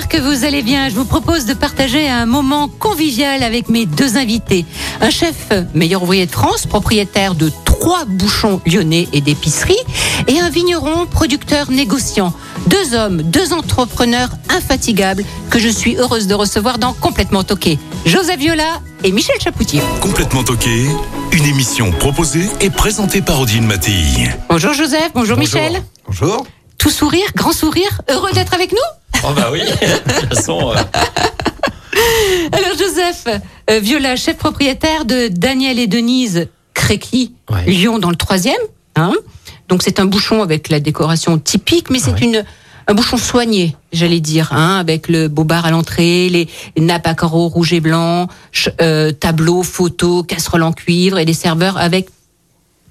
J'espère que vous allez bien. Je vous propose de partager un moment convivial avec mes deux invités. Un chef meilleur ouvrier de France, propriétaire de trois bouchons lyonnais et d'épicerie, et un vigneron producteur négociant. Deux hommes, deux entrepreneurs infatigables que je suis heureuse de recevoir dans Complètement Toqué. Joseph Viola et Michel Chapoutier. Complètement toqué, une émission proposée et présentée par Odile Mattei. Bonjour Joseph, bonjour, Michel. Bonjour. Tout sourire, grand sourire, heureux d'être avec nous Oh bah oui, de toute façon, euh, Alors Joseph euh, Viola, chef propriétaire de Daniel et Denise Créqui, Ouais. Lyon dans le troisième. Hein Donc c'est un bouchon avec la décoration typique, mais c'est Ouais. une un bouchon soigné, j'allais dire, hein, avec le beau bar à l'entrée, les nappes à carreaux rouge et blanc, euh, tableaux, photos, casseroles en cuivre et des serveurs avec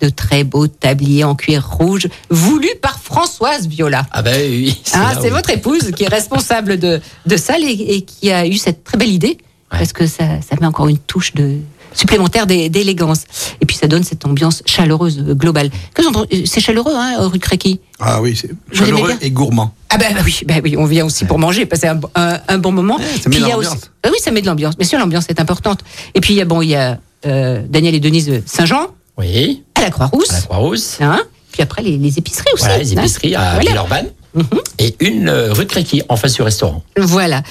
de très beaux tabliers en cuir rouge, voulus par Françoise Viola. ah bah oui. Ah, là c'est où- votre épouse qui est responsable de, de ça et, et qui a eu cette très belle idée parce que ça, ça met encore une touche de supplémentaire d'é- d'élégance. Et puis ça donne cette ambiance chaleureuse euh, globale. Que j'entends- euh, C'est chaleureux, hein, rue Créqui? Ah oui, c'est chaleureux et gourmand. Ah ben oui, ben oui, on vient aussi pour manger, passer un, bon- un, un bon moment. Ouais, ça met Puis de il y a l'ambiance. aussi, Ah oui, ça met de l'ambiance. Bien sûr, l'ambiance est importante. Et puis il y a bon, il y a euh, Daniel et Denise de Saint-Jean Oui, à la Croix-Rousse. à la Croix-Rousse. Hein puis après les, les épiceries aussi. Voilà, les hein. épiceries à Voilà. Villeurbanne. Mhm. Et une euh, rue Créqui, en face du restaurant. Voilà.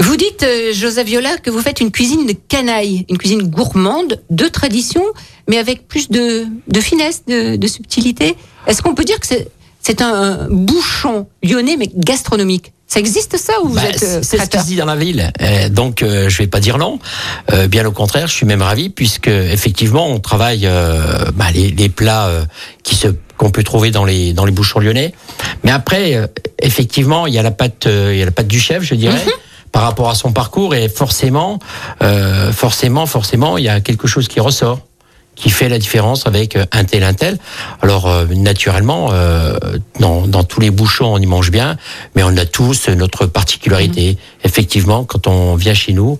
Vous dites, euh, Joseph Viola, que vous faites une cuisine de canaille, une cuisine gourmande, de tradition, mais avec plus de, de finesse, de, de subtilité. Est-ce qu'on peut dire que c'est un bouchon lyonnais, mais gastronomique Ça existe ça ou vous Bah, êtes euh, c'est ce qui se dit dans la ville. Euh, donc, euh, je vais pas dire non. Euh, bien au contraire, je suis même ravi puisque effectivement, on travaille euh, bah, les, les plats euh, qui se qu'on peut trouver dans les dans les bouchons lyonnais. Mais après, euh, effectivement, il y a la pâte, euh, il y a la pâte du chef, je dirais. Mhm. Par rapport à son parcours et forcément, euh, forcément, forcément, il y a quelque chose qui ressort, qui fait la différence avec euh, un tel, un tel. Alors euh, naturellement, euh, dans, dans tous les bouchons, on y mange bien, mais on a tous notre particularité. Effectivement, quand on vient chez nous,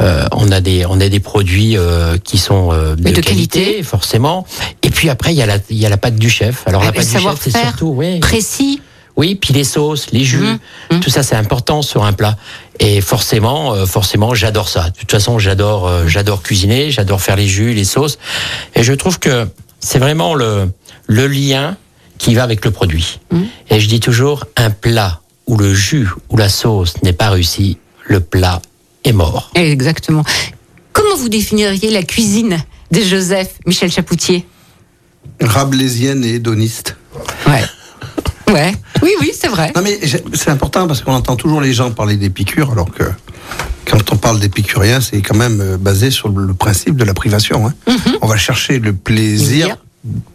euh, on a des on a des produits euh, qui sont euh, de, qualité, qualité. forcément. Et puis après, il y a la il y a la pâte du chef. Alors la pâte du chef, c'est surtout oui. précis. Oui, puis les sauces, les jus, Mhm. Mhm. tout ça c'est important sur un plat. Et forcément, euh, forcément, j'adore ça. De toute façon, j'adore, euh, j'adore cuisiner, j'adore faire les jus, les sauces. Et je trouve que c'est vraiment le le lien qui va avec le produit. Mhm. Et je dis toujours, un plat où le jus ou la sauce n'est pas réussi, le plat est mort. Exactement. Comment vous définiriez la cuisine de Joseph Michel Chapoutier? Rabelaisienne et hédoniste. Ouais. Ouais. Oui, oui, c'est vrai. Non mais c'est important parce qu'on entend toujours les gens parler d'épicure alors que quand on parle d'épicurien, c'est quand même euh, basé sur le principe de la privation. hein. On va chercher le plaisir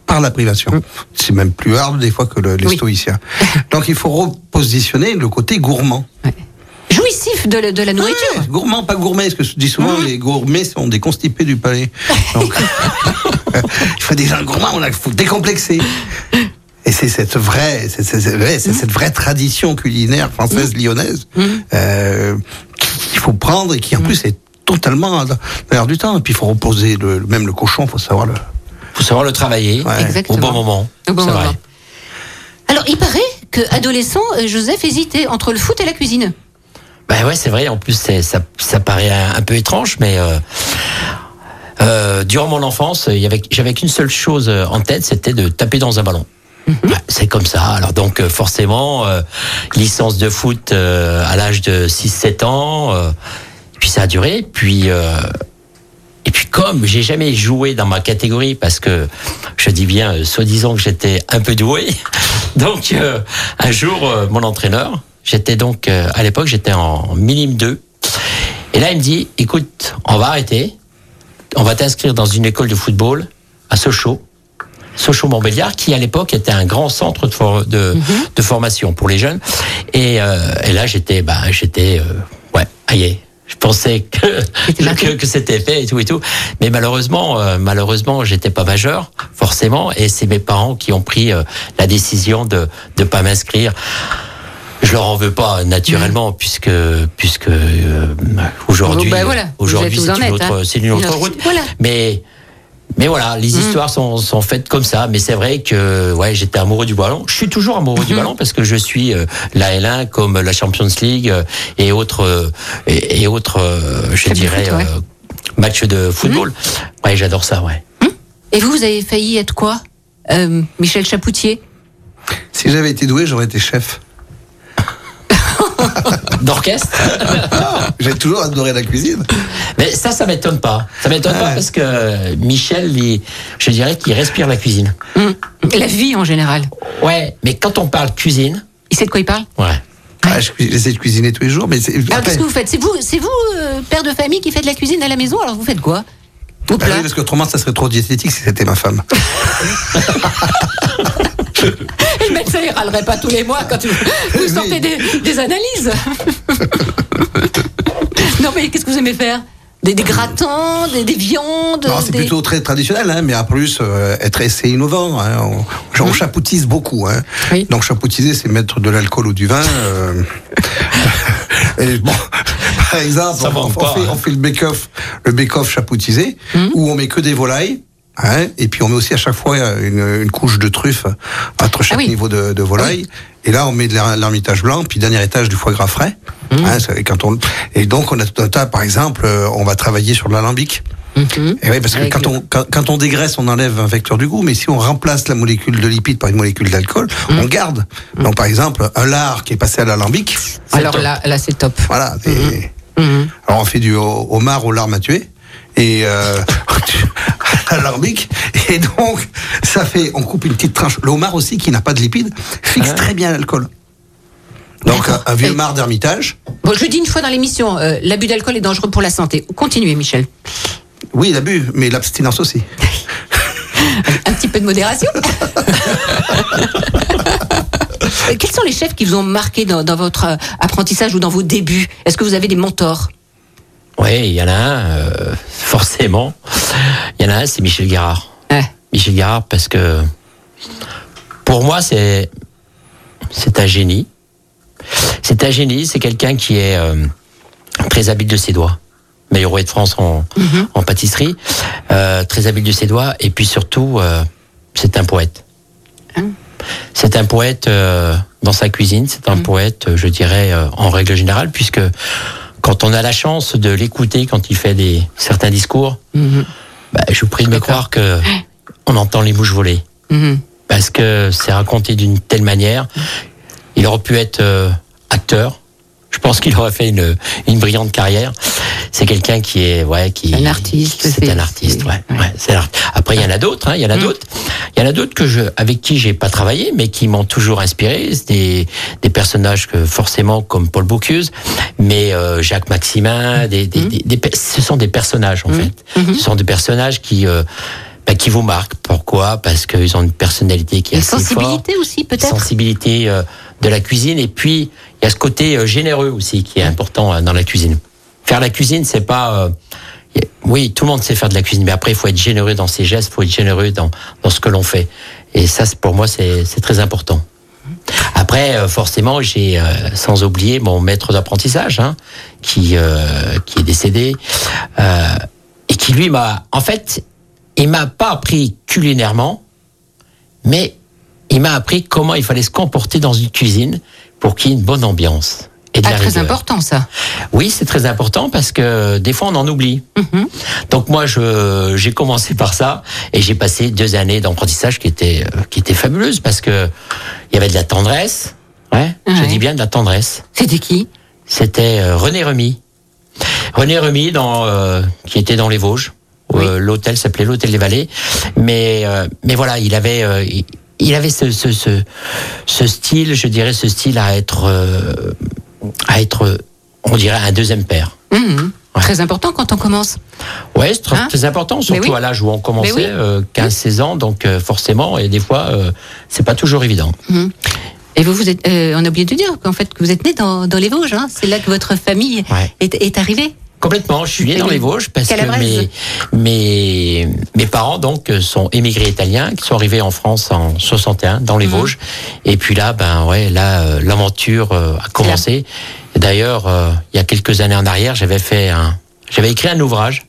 par la privation. C'est même plus hard des fois que le- les Oui. stoïciens. Donc il faut repositionner le côté gourmand. Jouissif de, la- de la nourriture. Ouais, gourmand, pas gourmet, parce que je dis souvent, les gourmets sont des constipés du palais. Donc, il faut des gens gourmands, il faut décomplexer. Et c'est cette vraie, c'est, c'est- c'est- ouais, c'est cette vraie tradition culinaire française lyonnaise euh, qu'il faut prendre et qui en plus est totalement à l'air du temps. Et puis il faut reposer le, même le cochon, il faut savoir le. Faut savoir le travailler Ouais. Au bon moment. Au bon c'est vrai. moment. Alors, il paraît que adolescent, euh, Joseph hésitait entre le foot et la cuisine. Ben ouais, c'est vrai. En plus, c'est- ça, ça paraît un, un peu étrange, mais euh, euh, durant mon enfance, il y avait, j'avais qu'une seule chose en tête, c'était de taper dans un ballon. Ouais, c'est comme ça. Alors donc euh, forcément, euh, licence de foot euh, à l'âge de 6-7 ans, euh, puis ça a duré. Puis euh, et puis comme j'ai jamais joué dans ma catégorie parce que je dis bien, soi-disant que j'étais un peu doué, donc un jour mon entraîneur, j'étais donc à l'époque j'étais en minime 2, et là il me dit, écoute, on va arrêter, on va t'inscrire dans une école de football à Sochaux. Sochaux-Montbéliard, qui à l'époque était un grand centre de, for- de, de formation pour les jeunes. Et, euh, et là, j'étais, bah, j'étais, euh, ouais, aïe, Je pensais que, que, que c'était fait et tout et tout. Mais malheureusement, euh, malheureusement, j'étais pas majeur, forcément, et c'est mes parents qui ont pris euh, la décision de ne pas m'inscrire. Je leur en veux pas naturellement puisque puisque euh, aujourd'hui Bah voilà, aujourd'hui c'est une autre hein. c'est Une autre- route. voilà. Mais mais voilà, les histoires sont, sont faites comme ça. Mais c'est vrai que ouais, j'étais amoureux du ballon. Je suis toujours amoureux du ballon parce que je suis euh, la L1 comme la Champions League euh, et autres euh, et, et autres, euh, je dirais, foot, ouais. euh, matchs de football. Ouais, j'adore ça. Ouais. Et vous, vous avez failli être quoi Euh, Michel Chapoutier? Si j'avais été doué, j'aurais été chef. D'orchestre. J'ai toujours adoré la cuisine. Mais ça, ça m'étonne pas. Ça m'étonne pas parce que Michel, il- je dirais qu'il respire la cuisine. Hum. La vie en général. Ouais, mais quand on parle cuisine, Il sait de quoi il parle? Ouais. Ah, J'essaie de cuisiner tous les jours, mais c'est. Alors qu'est-ce que vous faites? C'est vous, c'est vous, euh, père de famille, qui faites de la cuisine à la maison? Alors vous faites quoi? Au Bah oui, parce qu'autrement, ça serait trop diététique si c'était ma femme. Le médecin il râlerait pas tous les mois quand vous, vous sortez des, des analyses. non mais qu'est-ce que vous aimez faire? Des, des gratins, des, des viandes Non, c'est des- plutôt très traditionnel, hein, mais en plus, euh, être assez innovant. Hein, on, genre, on chapoutise beaucoup. Hein. Oui. Donc, chapoutiser, c'est mettre de l'alcool ou du vin. euh, et bon, par exemple, on, manque on pas, fait, hein. on fait le bake-off, le bake-off chapoutisé, Hum. où on met que des volailles. Hein, et puis on met aussi à chaque fois une, une couche de truffe entre chaque Ah oui. niveau de, de volaille. Et là, on met de l'er- l'ermitage blanc, puis dernier étage du foie gras frais. Hum. Hein, et, quand on, et donc, on a tout un tas, par exemple, euh, on va travailler sur l'alambic. Mhm. Et oui, parce que Avec quand on, quand, quand on dégraisse, on enlève un vecteur du goût, mais si on remplace la molécule de lipide par une molécule d'alcool, Hum. on garde. Donc, par exemple, un lard qui est passé à l'alambic, Alors top. là, là c'est top. voilà. et-. Alors, on fait du ho- homard au lard matué. Et euh, à. Et donc, ça fait, on coupe une petite tranche. Le homard aussi, qui n'a pas de lipide, fixe très bien l'alcool. Donc, un, vieux marc d'ermitage. Bon, je dis une fois dans l'émission, euh, l'abus d'alcool est dangereux pour la santé. Continuez, Michel. Oui, l'abus, mais l'abstinence aussi. Un petit peu de modération. Quels sont les chefs qui vous ont marqué dans, dans votre euh, apprentissage ou dans vos débuts? Est-ce que vous avez des mentors? Ouais, il y en a un, euh, forcément. Il y en a un, c'est Michel Guérard. Ouais. Michel Guérard, parce que pour moi, c'est c'est un génie. C'est un génie. C'est quelqu'un qui est euh, très habile de ses doigts. Meilleur roi de France en, en pâtisserie, euh, très habile de ses doigts. Et puis surtout, euh, c'est un poète. C'est un poète euh, dans sa cuisine. C'est un poète, euh, je dirais, euh, en règle générale, puisque quand on a la chance de l'écouter quand il fait des certains discours, bah, je vous prie de me croire que on entend les mouches voler Mhm. parce que c'est raconté d'une telle manière. Il aurait pu être euh, acteur. Je pense qu'il aurait fait une, une brillante carrière. C'est quelqu'un qui est, ouais, qui Un artiste, C'est un artiste, ouais. ouais. ouais, Après, il y en a d'autres. Hein, il y en a Mm. d'autres. Il y en a d'autres que je, avec qui j'ai pas travaillé, mais qui m'ont toujours inspiré. C'est des, des personnages que forcément comme Paul Bocuse, mais euh, Jacques Maximin. Des, Mm. des, des- des pe- ce sont des personnages en fait. Mm-hmm. Ce sont des personnages qui euh, bah, qui vous marquent. Pourquoi? Parce qu'ils ont une personnalité qui est Une assez forte sensibilité aussi, peut-être? Sensibilité euh, de la cuisine et puis il y a ce côté euh, généreux aussi qui est important euh, dans la cuisine. Faire la cuisine, c'est pas euh, oui, tout le monde sait faire de la cuisine, mais après il faut être généreux dans ses gestes, il faut être généreux dans dans ce que l'on fait. Et ça, pour moi, c'est très important. Après, forcément, j'ai, sans oublier mon maître d'apprentissage, hein, qui est décédé et qui lui m'a, en fait, il m'a pas appris culinairement, mais il m'a appris comment il fallait se comporter dans une cuisine pour qu'il y ait une bonne ambiance et de Ah, la très rigueur. important ça. Oui, c'est très important parce que des fois on en oublie. Mhm. Donc moi, je j'ai commencé par ça et j'ai passé deux années d'apprentissage qui étaient euh, qui étaient fabuleuses parce que il y avait de la tendresse. Ouais, je Ouais. dis bien de la tendresse. C'était qui? C'était euh, René Remy. René Remy, dans, euh, qui était dans les Vosges. Euh, L'hôtel s'appelait l'hôtel des Vallées. Mais, euh, mais voilà, il avait, euh, il, il avait ce, ce, ce, ce style, je dirais, ce style à être, euh, à être, on dirait, un deuxième père. Mhm. Ouais. Très important quand on commence. Ouais, c'est très, Hein très important, surtout oui. à l'âge où on commençait, oui. euh, 15-16 ans, donc euh, forcément, et des fois, euh, c'est pas toujours évident. Et vous, vous êtes, euh, on a oublié de dire qu'en fait que vous êtes né dans, dans les Vosges. Hein c'est là que votre famille Ouais. est, est arrivée. Complètement. Je suis né dans les Vosges parce que mes, mes, mes parents donc sont émigrés italiens qui sont arrivés en France en 61 dans les Mhm. Vosges. Et puis là, ben ouais, là euh, l'aventure euh, a commencé. D'ailleurs, euh, il y a quelques années en arrière, j'avais fait un, j'avais écrit un ouvrage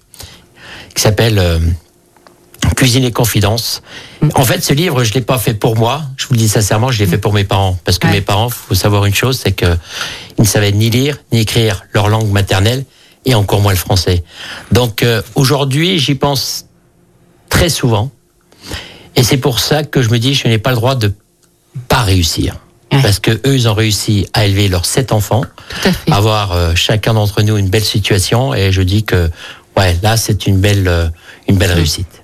qui s'appelle euh, Cuisine et confidence. En fait, ce livre, je l'ai pas fait pour moi. Je vous le dis sincèrement, je l'ai fait pour mes parents. Parce que Ouais. mes parents, faut savoir une chose, c'est que ils ne savaient ni lire ni écrire leur langue maternelle et encore moins le français. Donc euh, aujourd'hui, j'y pense très souvent. Et c'est pour ça que je me dis, je n'ai pas le droit de pas réussir. Ouais. Parce que eux, ils ont réussi à élever leurs sept enfants, Tout à fait. avoir euh, chacun d'entre nous une belle situation. Et je dis que, ouais, là, c'est une belle, euh, une belle réussite.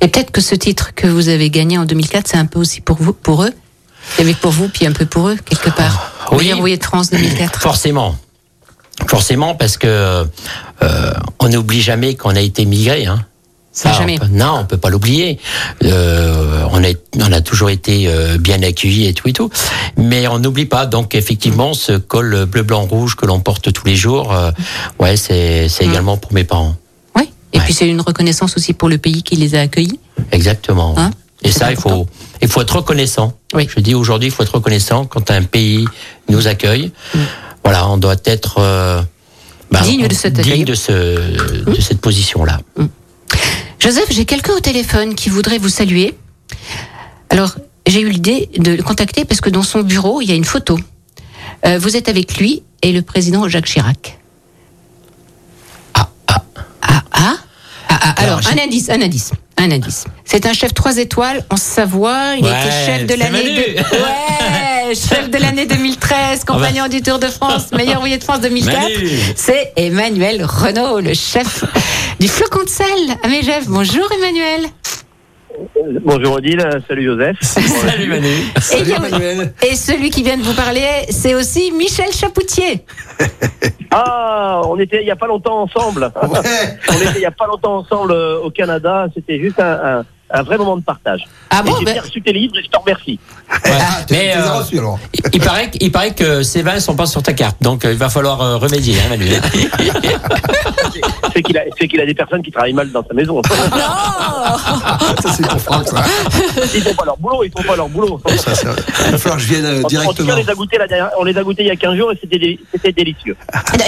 Et peut-être que ce titre que vous avez gagné en 2004, c'est un peu aussi pour vous, pour eux. Il y avait pour vous, puis un peu pour eux, quelque part. Oui. France 2004. Forcément. Forcément, parce que euh, on n'oublie jamais qu'on a été migré. Hein. Ça, Jamais. on peut- non, on peut pas l'oublier. Euh, on, a, on a toujours été euh, bien accueillis et tout et tout. Mais on n'oublie pas. Donc effectivement, ce col bleu, blanc, rouge que l'on porte tous les jours, euh, ouais, c'est c'est également pour mes parents. Oui. Et Ouais. puis c'est une reconnaissance aussi pour le pays qui les a accueillis. Exactement. Hein et ça, il faut, il faut être reconnaissant. Oui. Je dis aujourd'hui, il faut être reconnaissant quand un pays nous accueille. Voilà, on doit être euh, Mm. Digne de cet accueil. digne de, ce, de cette position-là. Joseph, j'ai quelqu'un au téléphone qui voudrait vous saluer. Alors, j'ai eu l'idée de le contacter parce que dans son bureau, il y a une photo. Euh, vous êtes avec lui et le président Jacques Chirac. Ah, ah. Ah, ah, ah, ah, alors, Alors, un indice, un indice, un indice. C'est un chef trois étoiles en Savoie. Il Ouais, été chef de l'année. De- Ouais, chef de l'année 2013, compagnon du Tour de France, meilleur ouvrier de France 2004. Manu. C'est Emmanuel Renault, le chef du flocon de sel à Megève. Bonjour Emmanuel. Bonjour Odile, salut Joseph. Salut Manu. Et, Salut a- Emmanuel. et celui qui vient de vous parler, c'est aussi Michel Chapoutier. Ah, on était il y a pas longtemps ensemble. Ouais. on était il y a pas longtemps ensemble euh, au Canada. C'était juste un, un, un vrai moment de partage. Ah bon j'ai ben- bien reçu tes livres et je te remercie. Ouais. Ah, tu Mais tu les as euh, reçus alors. il, il paraît, que- il paraît que ces vins sont pas sur ta carte, donc euh, il va falloir euh, remédier, hein, Manu. C'est qu'il a, c'est qu'il a des personnes qui travaillent mal dans sa maison. Ça, c'est pour Franck, ça. ils font pas leur boulot, ils font pas leur boulot. Ça. Il va falloir que je vienne euh, En, en tout cas, directement. on les a goûtés la dernière- on les a goûtés il y a 15 jours et c'était, dé- c'était délicieux.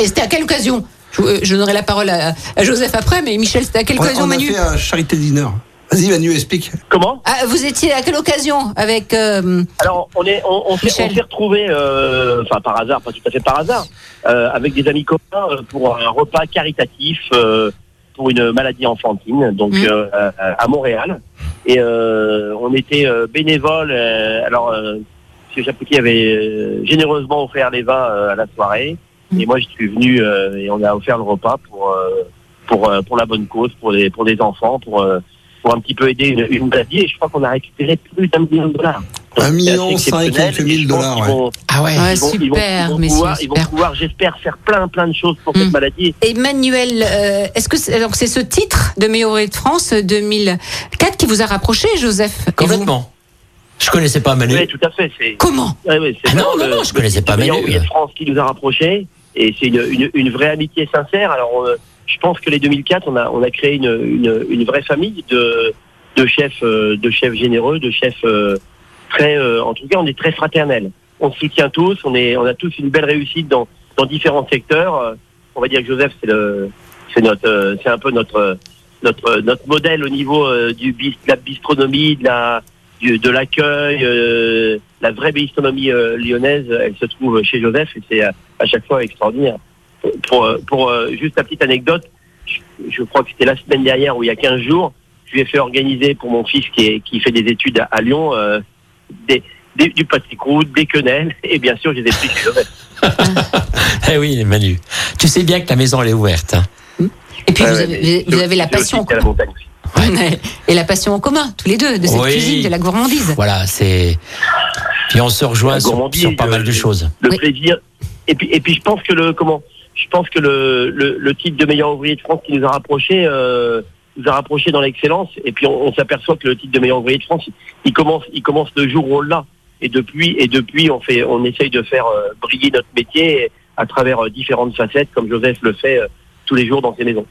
Et C'était à quelle occasion? Je, euh, je donnerai la parole à, à Joseph après, mais Michel, c'était à quelle On, occasion, on a Manu? fait un charité dinner. Vas-y, Manu, explique. Comment? Ah, Vous étiez à quelle occasion avec euh, Alors, on est, on, on s'est, retrouvés, euh, enfin par hasard, pas tout à fait par hasard, euh, avec des amis communs euh, pour un repas caritatif euh, pour une maladie enfantine, donc Mhm. euh, à, à Montréal. Et euh, on était euh, bénévoles. euh, alors, euh, M. Chapoutier avait euh, généreusement offert les vins euh, à la soirée, et moi je suis venu euh, et on a offert le repas pour euh, pour euh, pour la bonne cause, pour les pour les enfants, pour euh, pour un petit peu aider une, une maladie. Et je crois qu'on a récupéré plus d'un million de dollars. Un C'est million cinq quelques mille dollars, ouais. vont- Ah ouais. Ouais, ils vont- ils vont- super, ils vont messieurs, pouvoir, ils vont super. pouvoir, j'espère, faire plein, plein de choses pour Mm. cette maladie. Emmanuel, euh, est-ce que c'est, alors c'est ce titre de meilleur de France 2004 qui vous a rapproché, Joseph Complètement. Je connaissais pas Manu. Oui, tout à fait. C'est, Comment ouais, ouais, c'est Ah non, non, non, je connaissais pas Manu. de France qui nous a rapprochés. Et c'est une, une, une vraie amitié sincère. Alors, euh, je pense que les 2004, on a, on a créé une, une, une vraie famille de, de chefs, euh, de chefs généreux, de chefs euh, très, euh, en tout cas, on est très fraternels. On se soutient tous. On est, on a tous une belle réussite dans, dans différents secteurs. On va dire que Joseph, c'est le, c'est notre, c'est un peu notre, notre, notre modèle au niveau du de la bistronomie, de la, du- de l'accueil, euh, la vraie bistronomie lyonnaise, elle se trouve chez Joseph et c'est à chaque fois extraordinaire. Pour, pour, euh, juste la petite anecdote, je, je crois que c'était la semaine dernière ou il y a 15 jours, je lui ai fait organiser pour mon fils qui, est, qui fait des études à, à Lyon euh, des, des- du croûte, des quenelles et bien sûr je les ai pris chez Joseph. Eh oui, Manu. Tu sais bien que la maison elle est ouverte. hein. Et puis Ouais, vous, avez, mais vous avez la aussi passion. qu'il y a la montagne aussi. Et la passion en commun, tous les deux, de cette Oui. cuisine, de la gourmandise. Voilà, c'est. Puis on se rejoint sur, pas mal de choses. le Oui. plaisir. Et puis, et puis je pense que le comment Je pense que le, le, le titre de meilleur ouvrier de France qui nous a rapprochés euh, nous a rapprochés dans l'excellence. Et puis on, on s'aperçoit que le titre de meilleur ouvrier de France, il, commence il commence le jour où on l'a. Et depuis, et depuis, on fait, on essaye de faire euh, briller notre métier à travers euh, différentes facettes, comme Joseph le fait euh, tous les jours dans ses maisons.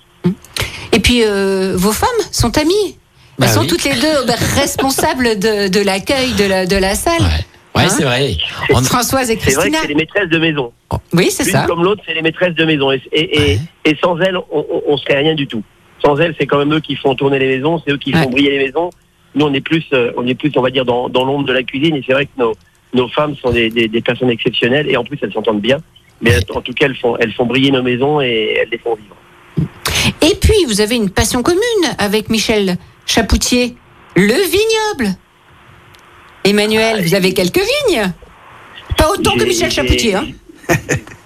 Et puis, euh, vos femmes sont amies. Elles Bah sont oui. toutes les deux bah, responsables de, de l'accueil de la, de la salle. Ouais, ouais Hein c'est vrai. On- Françoise et C'est vrai que Christina. c'est les maîtresses de maison. Oui, c'est L'une ça. comme l'autre, c'est les maîtresses de maison. Et, et, et- Ouais. et sans elles, on, on serait rien du tout. Sans elles, c'est quand même eux qui font tourner les maisons, c'est eux qui Ouais. font briller les maisons. Nous, on est plus, euh, on est plus, on va dire, dans, dans l'ombre de la cuisine. Et c'est vrai que nos, nos femmes sont des, des, des personnes exceptionnelles. Et en plus, elles s'entendent bien. Mais en tout cas, elles font, elles font briller nos maisons et elles les font vivre. Et puis, vous avez une passion commune avec Michel Chapoutier, le vignoble. Emmanuel, vous avez quelques vignes? Pas autant que Michel Chapoutier, hein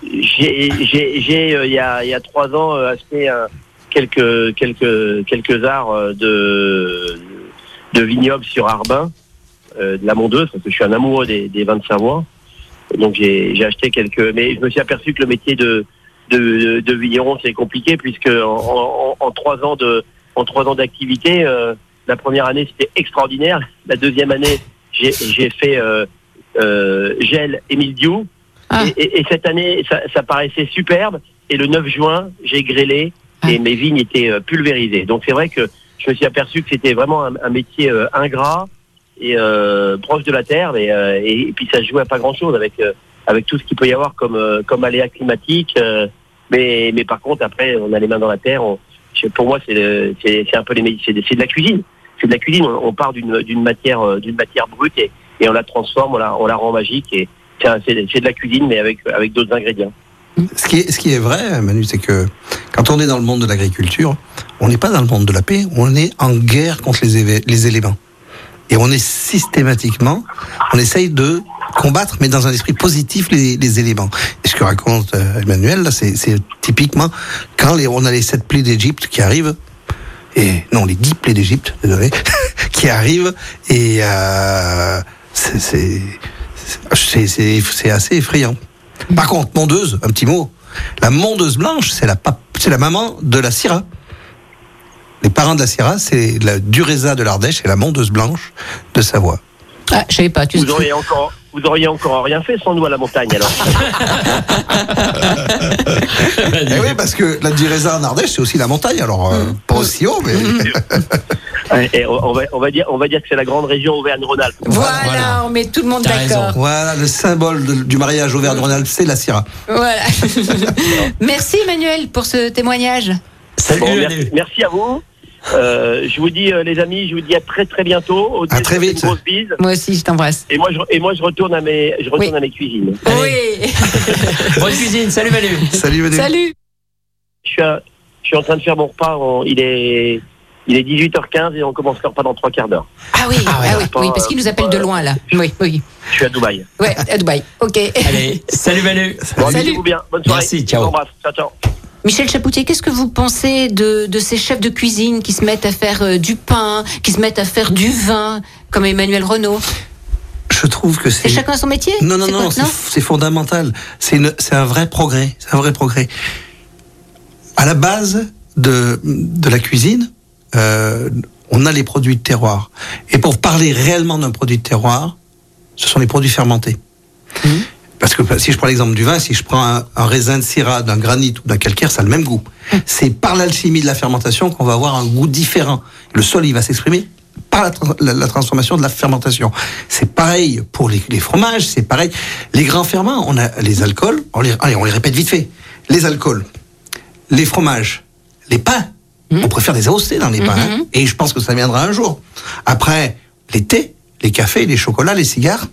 J'ai, euh, il y a, y a trois ans, euh, acheté un- quelques, quelques, quelques arts euh, de, de vignobles sur Arbin, euh, de la Mondeuse, parce que je suis un amoureux des, des vins de Savoie. Donc j'ai, j'ai acheté quelques, mais je me suis aperçu que le métier de, de, de vigneron c'est compliqué puisque en, en, en trois ans de, en trois ans d'activité, euh, la première année c'était extraordinaire. La deuxième année, j'ai, fait euh, euh, gel et mildiou. Ah. Et, et- et cette année, ça, ça paraissait superbe. Et le 9 juin, j'ai grêlé et Ah. mes vignes étaient euh, pulvérisées. Donc c'est vrai que je me suis aperçu que c'était vraiment un, un métier euh, ingrat et euh, proche de la terre. Et, euh, et, et puis ça se jouait à pas grand-chose avec euh, avec tout ce qu'il peut y avoir comme euh, comme aléa climatique. euh, mais mais par contre après, on a les mains dans la terre. On- pour moi, c'est c'est c'est un peu les c'est de la cuisine. C'est de la cuisine. On, part d'une matière euh, d'une matière brute et, on la transforme, on la rend magique c'est de la cuisine mais avec avec d'autres ingrédients. Ce qui, est, vrai, Manu, c'est que quand on est dans le monde de l'agriculture, on n'est pas dans le monde de la paix, on est en guerre contre les, éléments. Et on est systématiquement, on essaye de combattre, mais dans un esprit positif, les, éléments. Et ce que raconte euh, Emmanuel, c'est typiquement quand on a les sept plaies d'Égypte qui arrivent, et non, les dix plaies d'Égypte, désolé, qui arrivent, et euh, c'est- c'est c'est- c'est c'est assez effrayant. Par contre, mondeuse, un petit mot. La mondeuse blanche, c'est la, c'est la maman de la Syrah. Les parents de la Syrah, c'est la Durésa de l'Ardèche et la mondeuse blanche de Savoie. Ah, je savais pas. Tu Vous auriez encore vous auriez encore rien fait sans nous à la montagne alors. Eh oui, parce que la Durésa en Ardèche, c'est aussi la montagne. Alors, euh, pas aussi haut, mais. Et on, va on va dire on va dire que c'est la grande région Auvergne-Rhône-Alpes. Voilà, Voilà. on met tout le monde d'accord. Voilà, le symbole de- du mariage Auvergne-Rhône-Alpes, c'est la Syrah. Voilà. Merci Emmanuel pour ce témoignage. Salut, Bon, Manu. merci, merci à vous. Euh, je vous dis euh, les amis, je vous dis à très très bientôt. Au À très vite. grosse bise. Moi aussi, je t'embrasse. Et moi je et moi je retourne à mes je retourne Oui. à mes cuisines. Allez. Oui. Bonne cuisine, salut Manu. Salut, Manu. Salut. Je suis à- je suis en train de faire mon repas. il est il est 18h15 et on commence le repas dans trois quarts d'heure. Ah oui, Ah ouais, ah oui, pas, oui, parce qu'il nous appelle de loin là. Oui, oui. Je suis à Dubaï. Ouais, à Dubaï. Ok. Allez, salut Manu. Bon, Salut. amusez-vous bien. Bonne soirée. Merci, ciao. Je vous embrasse. Ciao ciao. Michel Chapoutier, qu'est-ce que vous pensez de, de ces chefs de cuisine qui se mettent à faire euh, du pain, qui se mettent à faire du vin, comme Emmanuel Renaud? Je trouve que c'est. chacun son métier? Non, non, non, c'est fondamental. C'est un vrai progrès. C'est un vrai progrès. À la base de, de la cuisine, euh, on a les produits de terroir. Et pour parler réellement d'un produit de terroir, ce sont les produits fermentés. Parce que si je prends l'exemple du vin, si je prends un, un raisin de syrah, d'un granit ou d'un calcaire, ça a le même goût. C'est par l'alchimie de la fermentation qu'on va avoir un goût différent. Le sol, il va s'exprimer par la, tra- la- la transformation de la fermentation. C'est pareil pour les, les fromages, c'est pareil. Les grands ferments, on a les alcools, on les, allez, on les répète vite fait. Les alcools, les fromages, les pains. On préfère des AOC dans les pains. hein. Et je pense que ça viendra un jour. Après, les thés, les cafés, les chocolats, les cigares.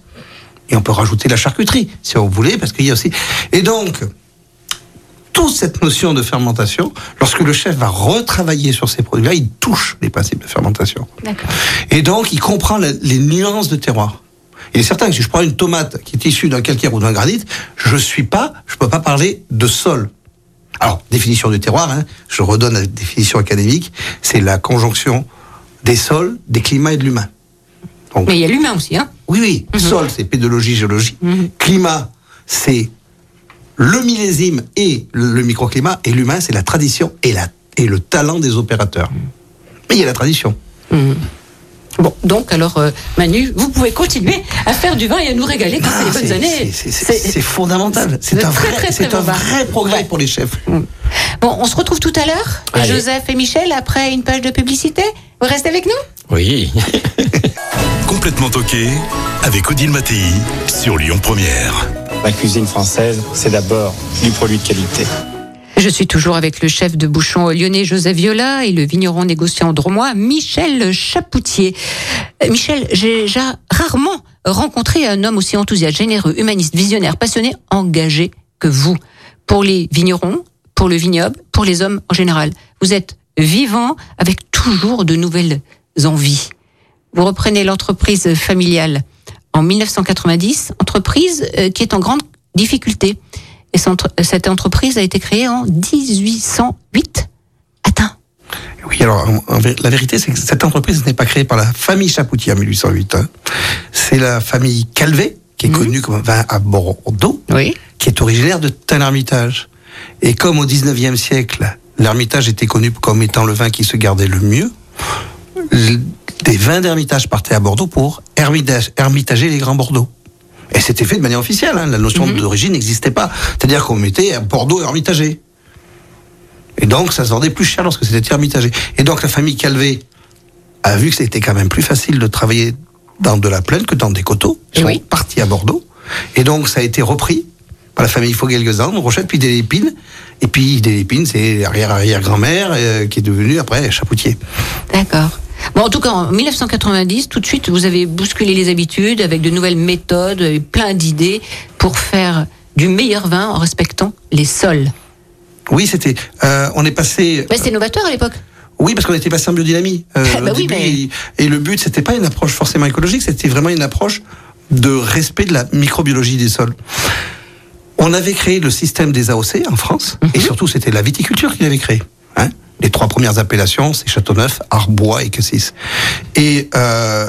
Et on peut rajouter la charcuterie, si vous voulez, parce qu'il y a aussi. Et donc, toute cette notion de fermentation, lorsque le chef va retravailler sur ces produits-là, il touche les principes de fermentation. D'accord. Et donc, il comprend la- les nuances de terroir. Il est certain que si je prends une tomate qui est issue d'un calcaire ou d'un granit, je suis pas, je peux pas parler de sol. Alors, définition du terroir, hein, je redonne la définition académique, c'est la conjonction des sols, des climats et de l'humain. Donc, Mais il y a l'humain aussi, hein oui, oui. Sol, c'est pédologie, géologie. Climat, c'est le millésime et le le microclimat. Et l'humain, c'est la tradition et, la, et le talent des opérateurs. Mais il y a la tradition. Bon, donc alors euh, Manu, vous pouvez continuer à faire du vin et à nous régaler quand c'est les bonnes années. c'est- fondamental. C'est un très, vrai, très, très bon vrai progrès pour les chefs. Bon, on se retrouve tout à l'heure. Joseph et Michel, après une page de publicité. Vous restez avec nous? Oui. Complètement toqué avec Odile Mattei sur Lyon Première. La cuisine française, c'est d'abord du produit de qualité. Je suis toujours avec le chef de bouchon lyonnais Joseph Viola et le vigneron négociant dromois Michel Chapoutier. Euh, Michel, j'ai déjà rarement rencontré un homme aussi enthousiaste, généreux, humaniste, visionnaire, passionné, engagé que vous. Pour les vignerons, pour le vignoble, pour les hommes en général. Vous êtes vivant avec toujours de nouvelles envies. Vous reprenez l'entreprise familiale en 1990, entreprise euh, qui est en grande difficulté. Et cette entreprise a été créée en 1808. Atteint. Oui, alors la vérité, c'est que cette entreprise n'est pas créée par la famille Chapoutier en 1808. hein. C'est la famille Calvé, qui est connue comme vin à Bordeaux, Oui. qui est originaire de Tel-Hermitage. Et comme au 19e siècle, l'Hermitage était connu comme étant le vin qui se gardait le mieux, des vins d'Hermitage partaient à Bordeaux pour hermitage, hermitager les grands Bordeaux. Et c'était fait de manière officielle, hein, la notion d'origine n'existait pas. C'est-à-dire qu'on mettait Bordeaux hermitagé. Et donc, ça se vendait plus cher lorsque c'était hermitagé. Et donc, la famille Calvé a vu que c'était quand même plus facile de travailler dans de la plaine que dans des coteaux. Ils sont Oui. partis à Bordeaux. Et donc, ça a été repris par la famille Fogel-Gazan, Rochette, puis des Lépines. Et puis, des Lépines, c'est l'arrière-arrière-grand-mère euh, qui est devenue après Chapoutier. D'accord. Bon, en tout cas, en 1990, tout de suite, vous avez bousculé les habitudes avec de nouvelles méthodes, et plein d'idées pour faire du meilleur vin en respectant les sols. Oui, c'était. euh, on est passé. Mais c'est novateur à l'époque. Oui, parce qu'on était passé en biodynamie. euh, Bah oui, mais- et, et le but, c'était pas une approche forcément écologique, c'était vraiment une approche de respect de la microbiologie des sols. On avait créé le système des AOC en France, Mhm. et surtout, c'était la viticulture qu'il avait créé. Hein Les trois premières appellations, c'est Châteauneuf, Arbois et Cassis. Et euh,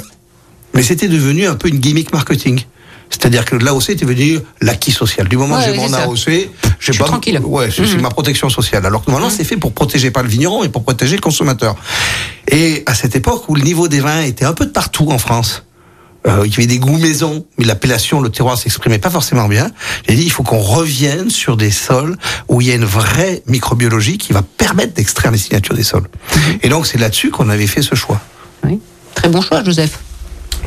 mais c'était devenu un peu une gimmick marketing. C'est-à-dire que l'AOC était devenu l'acquis social. Du moment Ouais, que j'ai mon. AOC, j'ai Je suis pas tranquille. Ouais, c'est c'est ma protection sociale. Alors que normalement, c'est fait pour protéger pas le vigneron, mais pour protéger le consommateur. Et à cette époque où le niveau des vins était un peu de partout en France, euh, il y avait des goûts maison, mais l'appellation, le terroir s'exprimait pas forcément bien. J'ai dit, il faut qu'on revienne sur des sols où il y a une vraie microbiologie qui va permettre d'extraire les signatures des sols. Et donc, c'est là-dessus qu'on avait fait ce choix. Oui. Très bon choix, Joseph.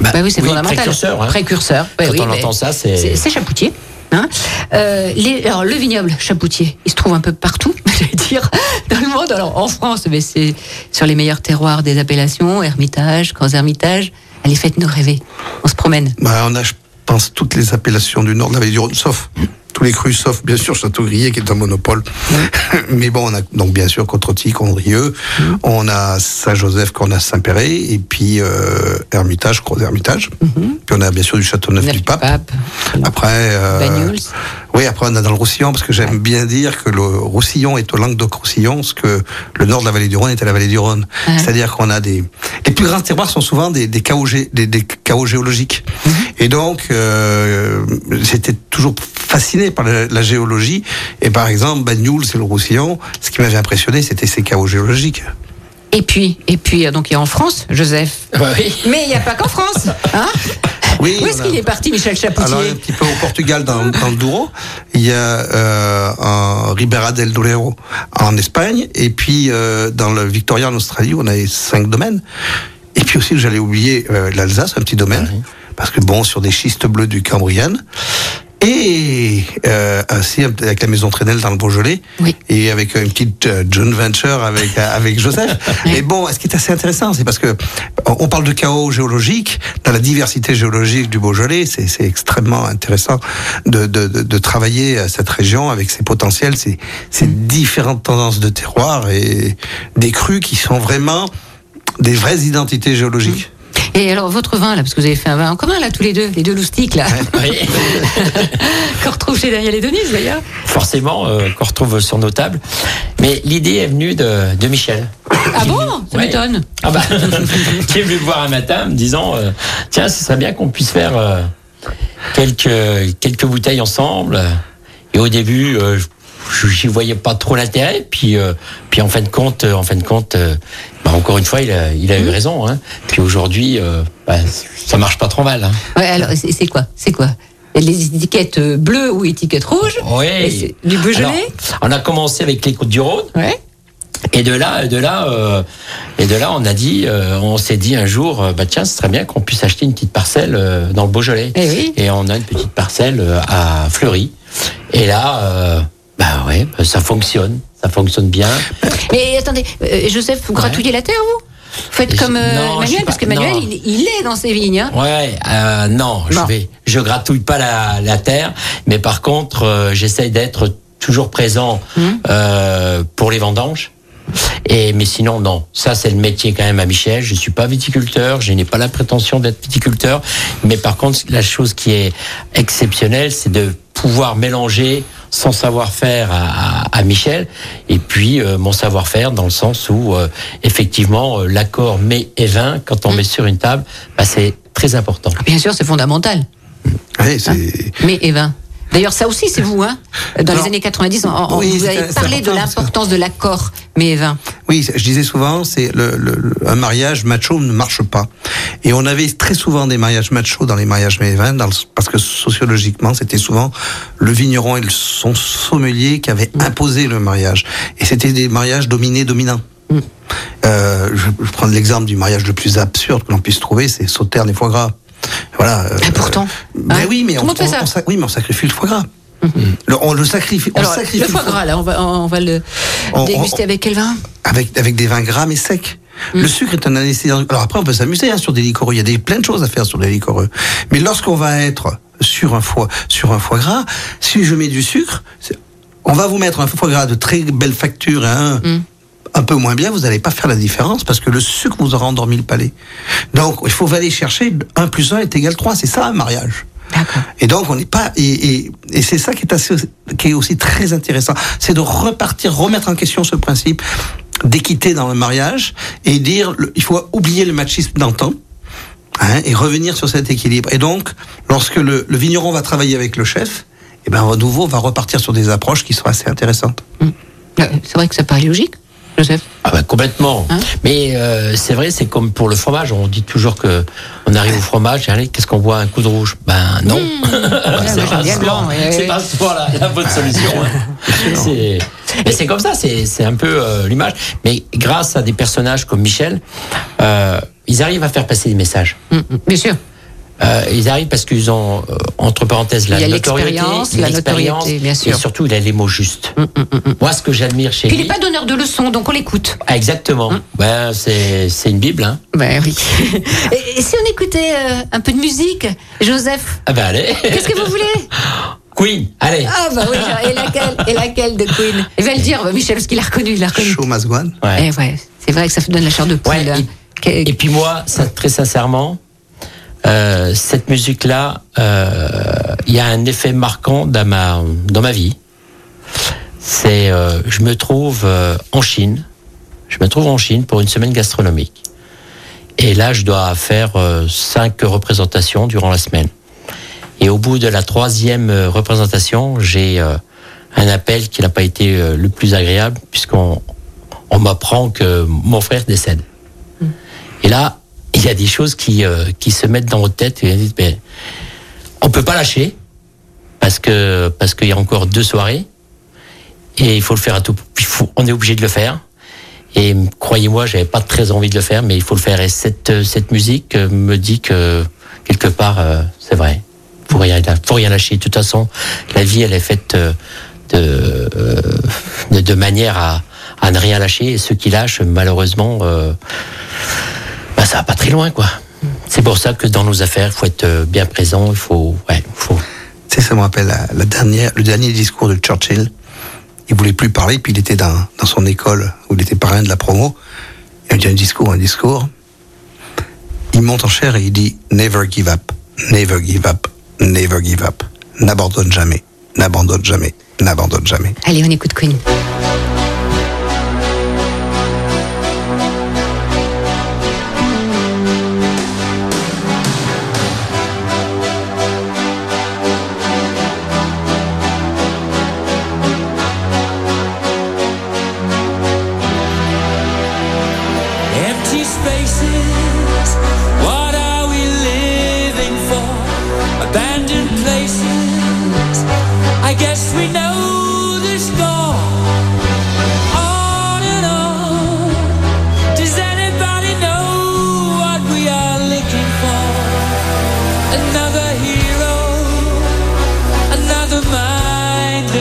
Bah, Bah oui, c'est oui, fondamental. précurseur, hein. Précurseur. Bah Quand oui, on entend ça, c'est- c'est Chapoutier. Hein Euh, les, alors le vignoble Chapoutier, il se trouve un peu partout, je vais dire, dans le monde. Alors en France, mais c'est sur les meilleurs terroirs des appellations, Hermitage, Grands Hermitages. Allez, faites-nous rêver. On se promène. Bah, on a, je pense, toutes les appellations du nord de la vallée du Rhône, sauf tous les crus, sauf bien sûr Château-Grier qui est un monopole. Mais bon, on a donc bien sûr Contretti, Condrieux, on a Saint-Joseph qu'on a Saint-Péret, et puis euh, Hermitage, Gros Hermitage. Puis on a bien sûr du Châteauneuf Neuf du Pape. Pape. Après, euh, oui, après on a dans le Roussillon, parce que j'aime bien dire que le Roussillon est au Languedoc-Roussillon, ce que le nord de la vallée du Rhône est à la vallée du Rhône. Ouais. C'est-à-dire qu'on a des... Les plus grands terroirs sont souvent des, des, chaos, gé- des, des chaos géologiques. Et donc, euh, j'étais toujours fasciné par la, la géologie. Et par exemple, Bagnoul, c'est le Roussillon. Ce qui m'avait impressionné, c'était ces chaos géologiques. Et puis, et puis, euh, donc il y a en France, Joseph. Bah oui. Mais il n'y a pas qu'en France. Hein Oui, Où est-ce a- qu'il est parti, Michel Chapoutier Alors un petit peu au Portugal, dans, dans le Douro, il y a euh, un Ribera del Duero en Espagne, et puis euh, dans le Victoria en Australie, on avait cinq domaines. Et puis aussi, j'allais oublier euh, l'Alsace, un petit domaine, parce que bon, sur des schistes bleus du Cambrien. Et euh, ainsi avec la maison Trenel dans le Beaujolais, Oui. et avec une petite euh, joint venture avec euh, avec Joseph. Oui. Et bon, ce qui est assez intéressant, c'est parce que on parle de chaos géologique, dans la diversité géologique du Beaujolais, c'est c'est extrêmement intéressant de, de, de, de travailler à cette région avec ses potentiels, ces, ces différentes tendances de terroir et des crus qui sont vraiment des vraies identités géologiques. Et alors votre vin là, parce que vous avez fait un vin en commun là, tous les deux, les deux loustiques là, Oui. qu'on retrouve chez Daniel et Denise d'ailleurs. Forcément, euh, qu'on retrouve sur nos tables. Mais l'idée est venue de, de Michel. Ah bon? Ça Ouais. m'étonne. Ah bah, qui est venu me voir un matin me disant euh, Tiens, ce serait bien qu'on puisse faire euh, quelques, quelques bouteilles ensemble. Et au début, je- j'y voyais pas trop l'intérêt. Puis, euh, puis en fin de compte, euh, en fin de compte, euh, bah, encore une fois, il a, il a eu raison. Hein. Puis aujourd'hui, euh, bah, ça marche pas trop mal. Hein. Ouais, alors, c'est c'est quoi C'est quoi? Les étiquettes bleues ou étiquettes rouges? Et Oui. c'est Du Beaujolais on a commencé avec les Côtes du Rhône. Ouais. Et de là, de là, euh, et de là, on a dit, euh, on s'est dit un jour, euh, bah tiens, ce serait bien qu'on puisse acheter une petite parcelle dans le Beaujolais. Eh oui. Et on a une petite parcelle à Fleury. Et là, bah ouais, bah, ça fonctionne, ça fonctionne bien. Mais attendez, euh, Joseph, vous gratouillez la terre, vous? Vous Faites comme euh, non, Manuel, parce que Manuel, il, il est dans ses vignes. hein. Ouais, euh, non, je vais, je gratouille pas la, la terre, mais par contre, euh, j'essaye d'être toujours présent euh, pour les vendanges. Et mais sinon non, ça c'est le métier quand même à Michel. Je suis pas viticulteur, je n'ai pas la prétention d'être viticulteur, mais par contre la chose qui est exceptionnelle, c'est de pouvoir mélanger son savoir-faire à, à- à Michel et puis euh, mon savoir-faire dans le sens où euh, effectivement euh, l'accord mets et vin quand on met sur une table, bah, c'est très important. Bien sûr, c'est fondamental. C'est. Mais et vin. D'ailleurs, ça aussi, c'est vous, hein Dans Alors, les années 90, on- oui, vous avez parlé de l'importance de l'accord mais et vin. Oui, je disais souvent, c'est le, le- un mariage macho ne marche pas. Et on avait très souvent des mariages macho dans les mariages mévins, dans le- parce que sociologiquement, c'était souvent le vigneron et son sommelier qui avaient imposé le mariage. Et c'était des mariages dominés, dominants. Euh, je, je prends l'exemple du mariage le plus absurde que l'on puisse trouver, c'est sauterne et foie gras. Voilà. euh, Ah, pourtant. Mais Hein oui, mais on, oui, mais on sacrifie le foie gras. Le- on le sacrifie. On Alors, sacrifie le foie gras, là, on va, on va le On- déguster on- avec quel vin avec, avec des vins gras mais secs. Mm. Le sucre est un anesthésiant. Alors après, on peut s'amuser hein, sur des liquoreux. Il y a des, plein de choses à faire sur des liquoreux. Mais lorsqu'on va être sur un foie, sur un foie gras, si je mets du sucre, on va vous mettre un foie gras de très belle facture et un, Mm. Un peu moins bien, vous n'allez pas faire la différence parce que le sucre vous aura endormi le palais. Donc, il faut aller chercher 1 plus 1 est égal 3. C'est ça un mariage. Et donc on n'est pas et, et, et c'est ça qui est assez qui est aussi très intéressant, c'est de repartir, remettre en question ce principe d'équité dans le mariage et dire le- il faut oublier le machisme d'antan. Hein, et revenir sur cet équilibre. Et donc, lorsque le, le vigneron va travailler avec le chef, eh ben, à nouveau, on va repartir sur des approches qui sont assez intéressantes. Euh, C'est vrai que ça paraît logique, Joseph. Ah bah complètement. Hein Mais euh, c'est vrai, c'est comme pour le fromage. On dit toujours que on arrive au fromage, et allez, qu'est-ce qu'on boit? Un coup de rouge Ben non. moi, c'est j'aime pas, bien le souvent- blanc, c'est ouais. pas souvent la, la bonne solution. hein. C'est- Mais c'est comme ça, c'est c'est un peu euh, l'image. Mais grâce à des personnages comme Michel, euh, ils arrivent à faire passer des messages. Mm, mm, Bien sûr. Euh, ils arrivent parce qu'ils ont, euh, entre parenthèses, la a notoriété, l'expérience, la notoriété, bien sûr. et surtout, il a les mots justes. Moi, ce que j'admire chez Puis il lui... n'est pas donneur de leçons, donc on l'écoute. Ah, exactement. Ben, c'est c'est une bible, hein. Ben oui. et, et si on écoutait euh, un peu de musique, Joseph? Ah ben allez. Qu'est-ce que vous voulez? Queen, allez. Ah bah oui, et laquelle, et laquelle de Queen? Il va le dire, bah, Michel, parce qu'il l'a reconnu, il l'a reconnu. Show must go on. Ouais. Eh ouais, c'est vrai que ça donne la chair de poule. Ouais, hein. Et puis moi, ça, très sincèrement, euh, cette musique-là, euh, il y a un effet marquant dans ma dans ma vie. C'est, euh, je me trouve euh, en Chine. Je me trouve en Chine pour une semaine gastronomique. Et là, je dois faire euh, cinq représentations durant la semaine. Et au bout de la troisième euh, représentation, j'ai euh, un appel qui n'a pas été euh, le plus agréable, puisqu'on on m'apprend que mon frère décède. Et là, il y a des choses qui, euh, qui se mettent dans votre tête et dites, mais on peut pas lâcher parce que parce qu'il y a encore deux soirées et il faut le faire à tout. on est obligé de le faire. Et croyez-moi, j'avais pas très envie de le faire, mais il faut le faire. Et cette cette musique me dit que quelque part, euh, c'est vrai. Faut rien, faut rien lâcher. De toute façon, la vie, elle est faite euh, de de, manière à à ne rien lâcher. Et ceux qui lâchent, malheureusement, bah, ça va pas très loin, quoi. C'est pour ça que dans nos affaires, il faut être euh, bien présent. Il faut, ouais, faut. Tu sais, ça me rappelle la, la dernière, le dernier discours de Churchill. Il voulait plus parler, puis il était dans, dans son école où il était parrain de la promo. Il dit un discours, un discours. Il monte en chair et il dit Never give up, never give up, never give up. N'abandonne jamais, n'abandonne jamais, n'abandonne jamais. Allez, on écoute Queen.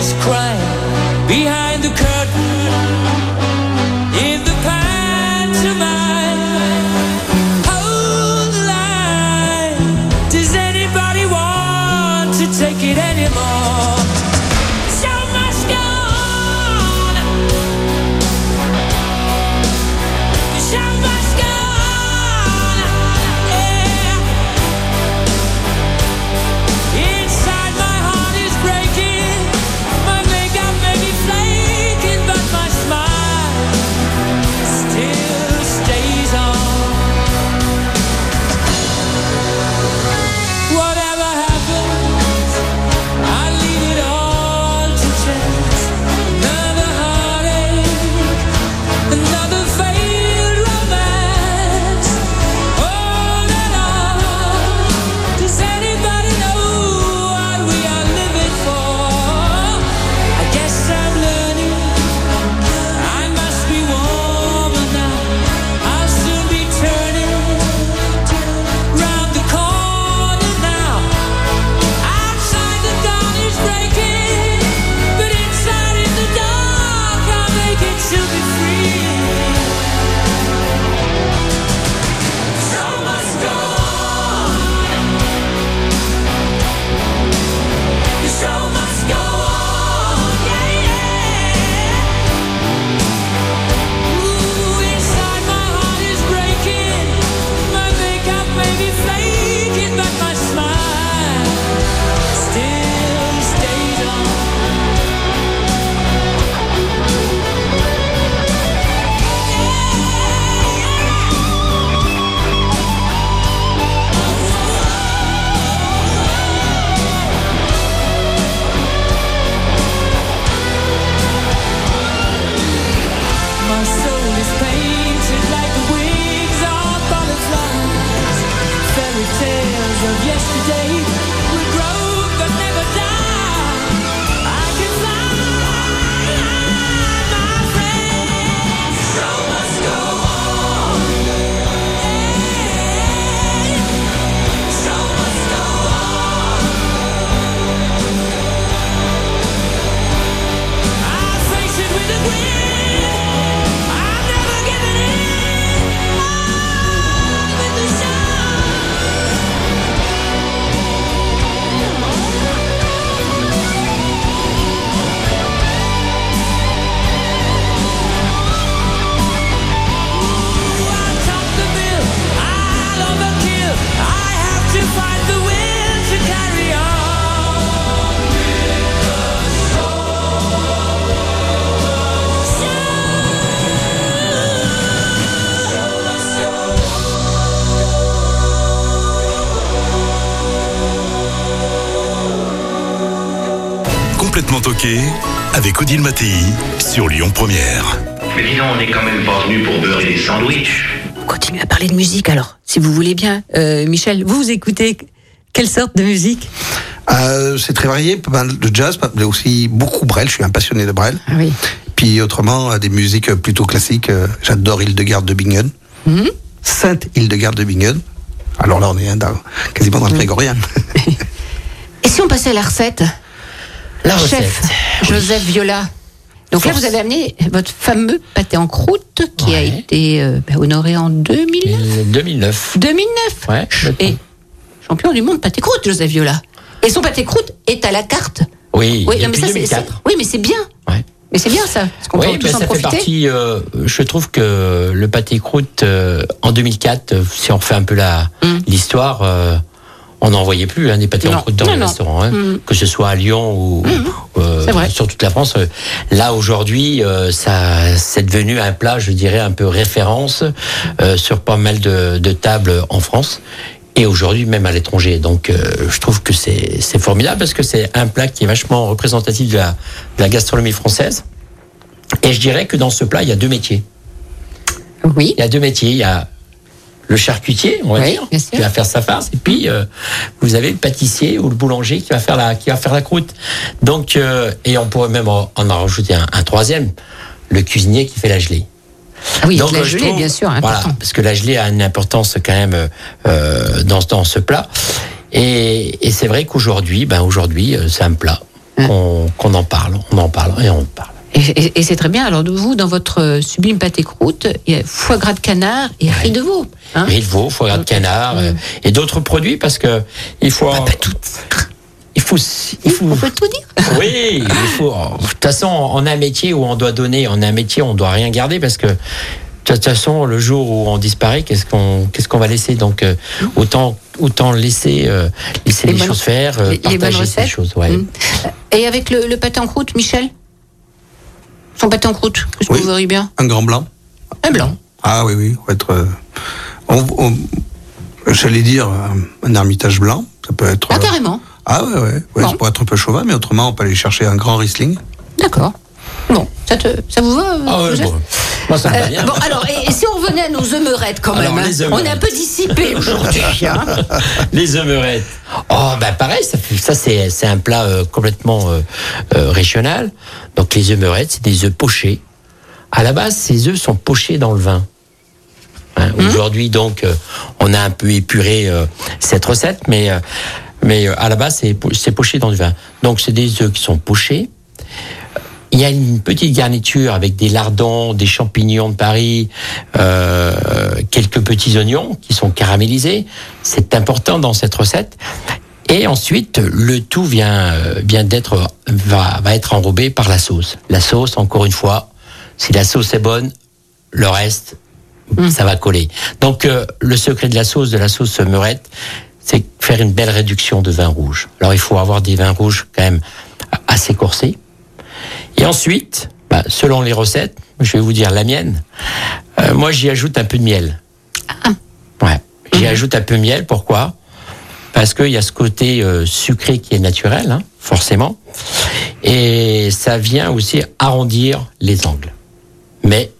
is crying. Avec Odile Mattei sur Lyon Première. Mais dis donc, on n'est quand même pas venu pour beurrer des sandwichs. On continue à parler de musique alors, si vous voulez bien. Euh, Michel, vous, vous écoutez quelle sorte de musique? Euh, c'est très varié, pas mal de jazz, mais aussi beaucoup Brel. Je suis un passionné de Brel. Ah oui. Puis autrement, euh, des musiques plutôt classiques. J'adore Hildegarde de Bingen. Mhm. Sainte Hildegarde de Bingen. Alors là, on est hein, dans- quasiment dans le grégorien. Et si on passait à la recette? La recette. Chef Joseph Viola. Donc là, vous avez amené votre fameux pâté en croûte qui a été euh, bah, honoré en 2009. 2009. 2009 Ouais, Et champion du monde pâté croûte, Joseph Viola. Et son pâté croûte est à la carte. Oui, Oui, non, mais ça, c'est- 2004. c'est- oui, mais c'est bien. Ouais. Mais c'est bien ça, parce qu'on Oui, peut tous ben, en ça fait partie. euh, je trouve que le pâté croûte euh, en 2004, euh, si on refait un peu la Mm. l'histoire, on n'en voyait plus hein, des pâtés Non. en croûte dans Non, les non. restaurants, hein, Mm. que ce soit à Lyon ou euh, C'est vrai. sur toute la France. Euh, Là aujourd'hui, euh, ça c'est devenu un plat, je dirais un peu référence euh, sur pas mal de, de tables en France. Et aujourd'hui, même à l'étranger. Donc, euh, je trouve que c'est c'est formidable parce que c'est un plat qui est vachement représentatif de la, de la gastronomie française. Et je dirais que dans ce plat, il y a deux métiers. Oui. Il y a deux métiers. Il y a le charcutier, on va Oui, dire, qui va faire sa farce, et puis euh, vous avez le pâtissier ou le boulanger qui va faire la, qui va faire la croûte. Donc, euh, et on pourrait même en, en rajouter un, un troisième, le cuisinier qui fait la gelée. Ah oui, Donc, la euh, gelée, trouve- bien sûr, Voilà, important. parce que la gelée a une importance quand même euh, dans, dans ce plat. Et, et c'est vrai qu'aujourd'hui, ben aujourd'hui, c'est un plat Hein. qu'on qu'on en parle, on en parle et on en parle. Et, et- et c'est très bien. Alors, vous, dans votre euh, sublime pâté croûte, il y a foie gras de canard et riz de veau. Hein Riz de veau, foie gras de canard euh, et d'autres produits parce que il faut. Pas toutes. Il faut. Il faut. On peut tout dire. Oui, il faut. De toute façon, on a un métier où on doit donner, on a un métier où on doit rien garder parce que. De toute façon, le jour où on disparaît, qu'est-ce qu'on qu'est-ce qu'on va laisser? Donc euh, autant autant laisser euh, laisser Les les, bonnes- choses faire, euh, les- les partager ces recettes. choses. Ouais. Mm. Et avec le, le pâté en croûte, Michel? Son pâté en croûte, qu'est-ce que Oui. vous verriez bien Un grand blanc. Un blanc. Ah oui, oui, on va être. euh, on- on- J'allais dire un, un ermitage blanc. Ça peut être. Ah, euh, carrément. Ah ouais, ouais. ouais Bon. Ça pourrait être un peu chauvin, mais autrement, on peut aller chercher un grand Riesling. D'accord. Ça, te, ça vous va Ah ouais, bon. Moi, ça me va Euh, bien. bon, alors, et, et si on revenait à nos œumerettes quand Alors, même hein les On est un peu dissipé aujourd'hui. hein. Les œumerettes. Oh, ben pareil, ça, fait- ça c'est, c'est un plat euh, complètement euh, euh, régional. Donc les œumerettes, c'est des œufs pochés. À la base, ces œufs sont pochés dans le vin. Hein, Aujourd'hui, donc, euh, on a un peu épuré euh, cette recette, mais, euh, mais euh, à la base, c'est, po- c'est poché dans le vin. Donc, c'est des œufs qui sont pochés. Il y a une petite garniture avec des lardons, des champignons de Paris, euh, quelques petits oignons qui sont caramélisés. C'est important dans cette recette. Et ensuite, le tout vient, euh, vient d'être, va, va être enrobé par la sauce. La sauce, encore une fois, si la sauce est bonne, le reste, ça va coller. Donc, euh, le secret de la sauce, de la sauce meurette, c'est faire une belle réduction de vin rouge. Alors, il faut avoir des vins rouges quand même assez corsés. Et ensuite, bah, selon les recettes, je vais vous dire la mienne. euh, moi, j'y ajoute un peu de miel. Ouais, j'y ajoute un peu de miel. Pourquoi? Parce qu'il y a ce côté euh, sucré qui est naturel, hein, forcément, et ça vient aussi arrondir les angles. Mais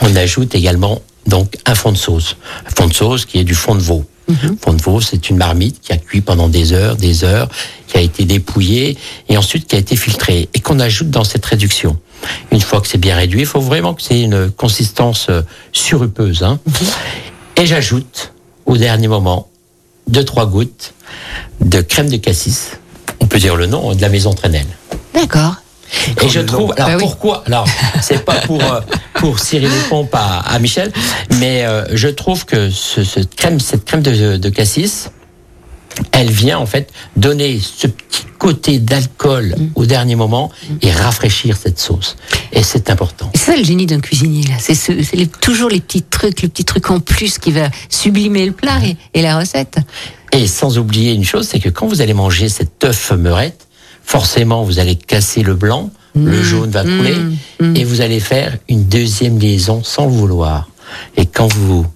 on ajoute également donc un fond de sauce, un fond de sauce qui est du fond de veau. Fond de veau, c'est une marmite qui a cuit pendant des heures, des heures, qui a été dépouillée et ensuite qui a été filtrée et qu'on ajoute dans cette réduction. Une fois que c'est bien réduit, il faut vraiment que c'est une consistance euh, surupeuse. Hein. Et j'ajoute au dernier moment deux trois gouttes de crème de cassis. On peut dire le nom de la maison Trenel. D'accord. Et je trouve, alors Bah oui. pourquoi Alors, c'est pas pour euh, pour cirer les pompes à, à Michel, mais euh, je trouve que ce, cette crème, cette crème de, de cassis, elle vient en fait donner ce petit côté d'alcool Mm. au dernier moment et rafraîchir cette sauce. Et c'est important. C'est ça le génie d'un cuisinier, là. C'est ce- toujours les petits trucs, le petit truc en plus qui va sublimer le plat et, et la recette. Et sans oublier une chose, c'est que quand vous allez manger cet œuf meurette, forcément vous allez casser le blanc, le jaune va couler, et vous allez faire une deuxième liaison sans le vouloir. Et quand vous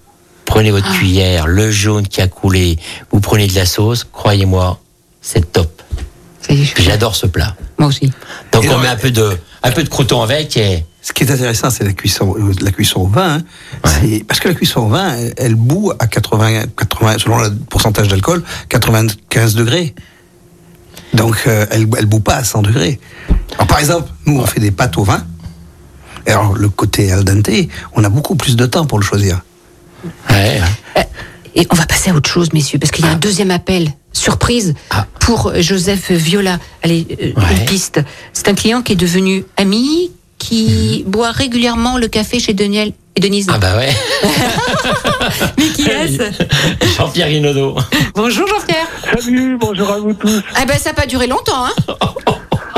prenez votre cuillère, le jaune qui a coulé, vous prenez de la sauce, croyez-moi, c'est top. J'adore ce plat. Moi aussi. Donc Et on met un peu de, un peu de crouton avec et Ce qui est intéressant, c'est la cuisson, euh, la cuisson au vin. hein. Parce que la cuisson au vin, elle, elle bout à 80, 80, selon le pourcentage d'alcool, 95 degrés. Donc, euh, elle, elle bout pas à 100 degrés. Alors, par exemple, nous, on fait des pâtes au vin. Et alors, le côté al dente, on a beaucoup plus de temps pour le choisir. ouais, Euh, Et on va passer à autre chose, messieurs, parce qu'il y a un deuxième appel, surprise, Ah. pour Joseph Viola. Allez, euh, Ouais. une piste. C'est un client qui est devenu ami, qui Mhm. boit régulièrement le café chez Daniel et Denise. ah bah ouais. Mais qui est-ce? Jean-Pierre Rinaudot. Bonjour Jean-Pierre. Salut, bonjour à vous tous. Ah ben ça n'a pas duré longtemps, hein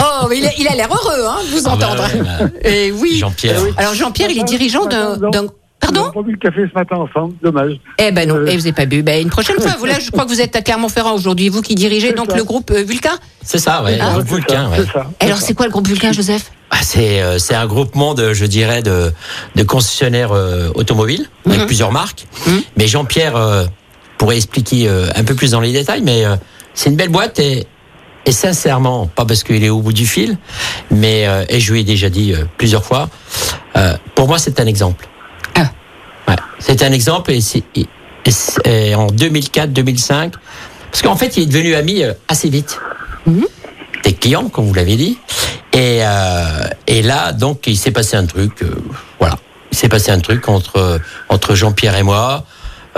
Oh, mais il a il a l'air heureux, hein, de vous Ah bah entendre. ouais, bah. Et oui. Jean-Pierre. Alors Jean-Pierre, il est dirigeant d'un... d'un- Pardon On n'a pas bu le café ce matin ensemble, dommage. Eh ben non, Euh, eh, vous n'avez pas bu. Ben, une prochaine fois, vous là, je crois que vous êtes à Clermont-Ferrand aujourd'hui, vous qui dirigez C'est donc ça. le groupe euh, Vulcain. C'est ça, ouais. Ah. le c'est Vulcain, ça, ouais. c'est ça, c'est Alors ça. c'est quoi le groupe Vulcain, Joseph? Ah, c'est euh, c'est un groupement de je dirais de de concessionnaires euh, automobiles avec plusieurs marques. Mhm. Mais Jean-Pierre euh, pourrait expliquer euh, un peu plus dans les détails, mais euh, c'est une belle boîte et et sincèrement, pas parce qu'il est au bout du fil, mais euh, et je lui ai déjà dit euh, plusieurs fois, euh, pour moi c'est un exemple. Ah. Ouais. C'était un exemple et, c'est- et- c'est- en 2004-2005, parce qu'en fait, il est devenu ami euh, assez vite. Des clients, comme vous l'avez dit. Et, euh, et là, donc, il s'est passé un truc. euh, voilà. Il s'est passé un truc entre, entre Jean-Pierre et moi.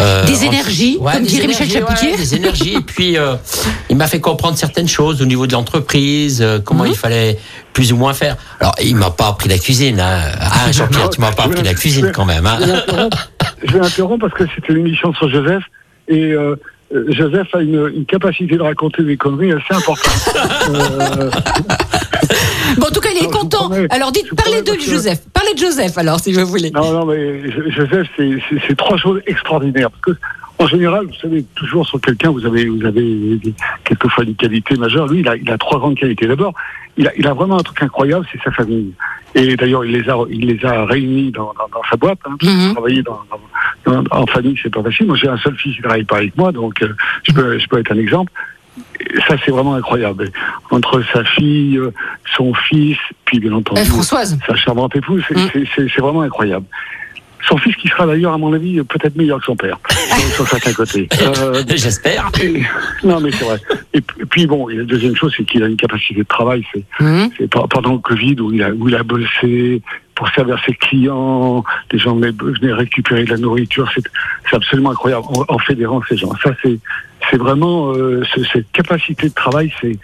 Euh, Des énergies, comme des dirait Michel Chapoutier. ouais, des énergies. et puis, euh, il m'a fait comprendre certaines choses au niveau de l'entreprise, euh, comment il fallait plus ou moins faire. Alors, il m'a pas appris la cuisine. Hein. Ah, Jean-Pierre, tu m'as pas appris la cuisine quand même. Hein. Je vais interrompre- parce que c'était une émission sur Joseph et euh, Joseph a une, une capacité de raconter des conneries assez importante. Euh, Bon, en tout cas, il est Non, content. promets. Alors, dites, parlez de Joseph. Parlez de Joseph, alors, si vous voulez. non, non, mais Jo- Joseph, c'est- trois choses extraordinaires. Parce que, en général, vous savez, toujours sur quelqu'un, vous avez, vous avez quelquefois des qualités majeures. Lui, il a, il a trois grandes qualités. D'abord, il a, il a vraiment un truc incroyable, c'est sa famille. Et d'ailleurs, il les a, il les a réunis dans, dans, dans sa boîte. Hein, parce Mhm. Dans- en famille, c'est pas facile. Moi, j'ai un seul fils qui travaille pas avec moi, donc euh, je peux, je peux être un exemple. Et ça, c'est vraiment incroyable. Entre sa fille, euh, son fils, puis bien entendu Euh, Françoise. sa charmante épouse, c'est Mm. c'est- c'est- c'est vraiment incroyable. Son fils qui sera d'ailleurs, à mon avis, peut-être meilleur que son père, sur, certains côtés. Euh, J'espère. et- non, mais c'est vrai. Et puis bon, et la deuxième chose, c'est qu'il a une capacité de travail. C'est c'est pe- pendant le Covid où il a, où il a bossé pour servir ses clients, les gens venaient, récupérer de la nourriture. C'est absolument incroyable en, fédérant ces gens. Ça, c'est vraiment euh, ce- cette capacité de travail, c'est